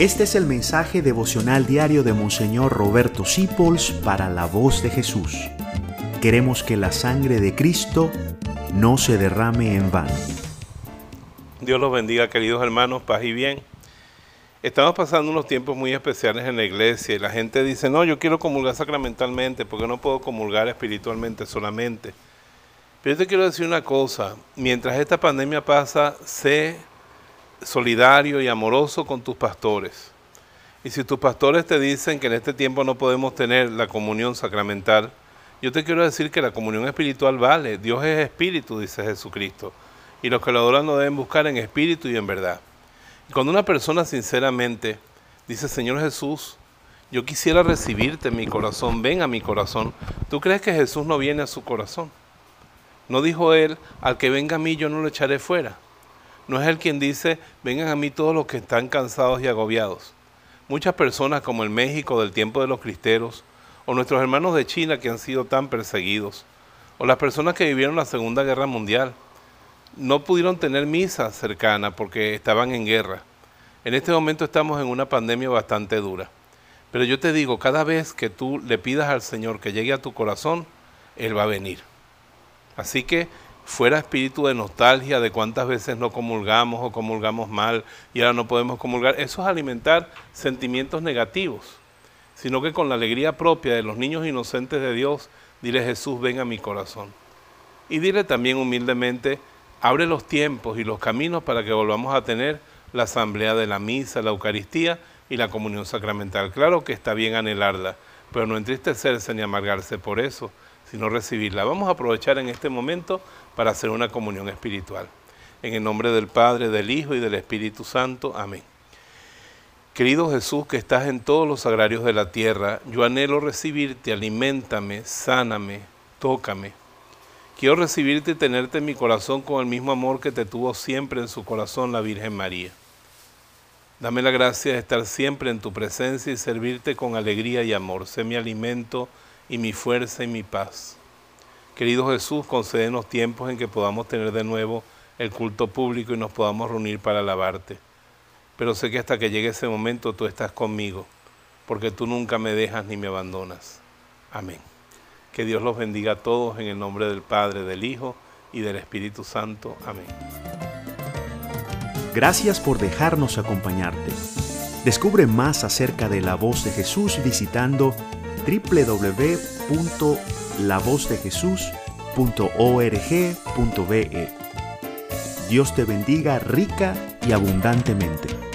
Este es el mensaje devocional diario de Monseñor Roberto Sipols para la voz de Jesús. Queremos que la sangre de Cristo no se derrame en vano. Dios los bendiga, queridos hermanos, paz y bien. Estamos pasando unos tiempos muy especiales en la iglesia y la gente dice, no, yo quiero comulgar sacramentalmente porque no puedo comulgar espiritualmente solamente. Pero yo te quiero decir una cosa, mientras esta pandemia pasa, sé solidario y amoroso con tus pastores. Y si tus pastores te dicen que en este tiempo no podemos tener la comunión sacramental, yo te quiero decir que la comunión espiritual vale. Dios es espíritu, dice Jesucristo. Y los que lo adoran lo deben buscar en espíritu y en verdad. Y cuando una persona sinceramente dice, Señor Jesús, yo quisiera recibirte en mi corazón, ven a mi corazón, ¿tú crees que Jesús no viene a su corazón? ¿No dijo él, al que venga a mí yo no lo echaré fuera? No es Él quien dice, vengan a mí todos los que están cansados y agobiados. Muchas personas como en México del tiempo de los cristeros, o nuestros hermanos de China que han sido tan perseguidos, o las personas que vivieron la Segunda Guerra Mundial, no pudieron tener misa cercana porque estaban en guerra. En este momento estamos en una pandemia bastante dura. Pero yo te digo, cada vez que tú le pidas al Señor que llegue a tu corazón, Él va a venir. Así que fuera espíritu de nostalgia de cuántas veces no comulgamos o comulgamos mal y ahora no podemos comulgar, eso es alimentar sentimientos negativos, sino que con la alegría propia de los niños inocentes de Dios, dile Jesús, ven a mi corazón. Y dile también humildemente, abre los tiempos y los caminos para que volvamos a tener la asamblea de la misa, la Eucaristía y la comunión sacramental. Claro que está bien anhelarla, pero no entristecerse ni amargarse por eso, sino recibirla. Vamos a aprovechar en este momento para hacer una comunión espiritual. En el nombre del Padre, del Hijo y del Espíritu Santo. Amén. Querido Jesús que estás en todos los sagrarios de la tierra, yo anhelo recibirte, alimentame, sáname, tócame. Quiero recibirte y tenerte en mi corazón con el mismo amor que te tuvo siempre en su corazón la Virgen María. Dame la gracia de estar siempre en tu presencia y servirte con alegría y amor. Sé mi alimento y mi fuerza y mi paz. Querido Jesús, concédenos tiempos en que podamos tener de nuevo el culto público y nos podamos reunir para alabarte. Pero sé que hasta que llegue ese momento tú estás conmigo, porque tú nunca me dejas ni me abandonas. Amén. Que Dios los bendiga a todos en el nombre del Padre, del Hijo y del Espíritu Santo. Amén. Gracias por dejarnos acompañarte. Descubre más acerca de la voz de Jesús visitando www.lavozdejesús.org.be. Dios te bendiga rica y abundantemente.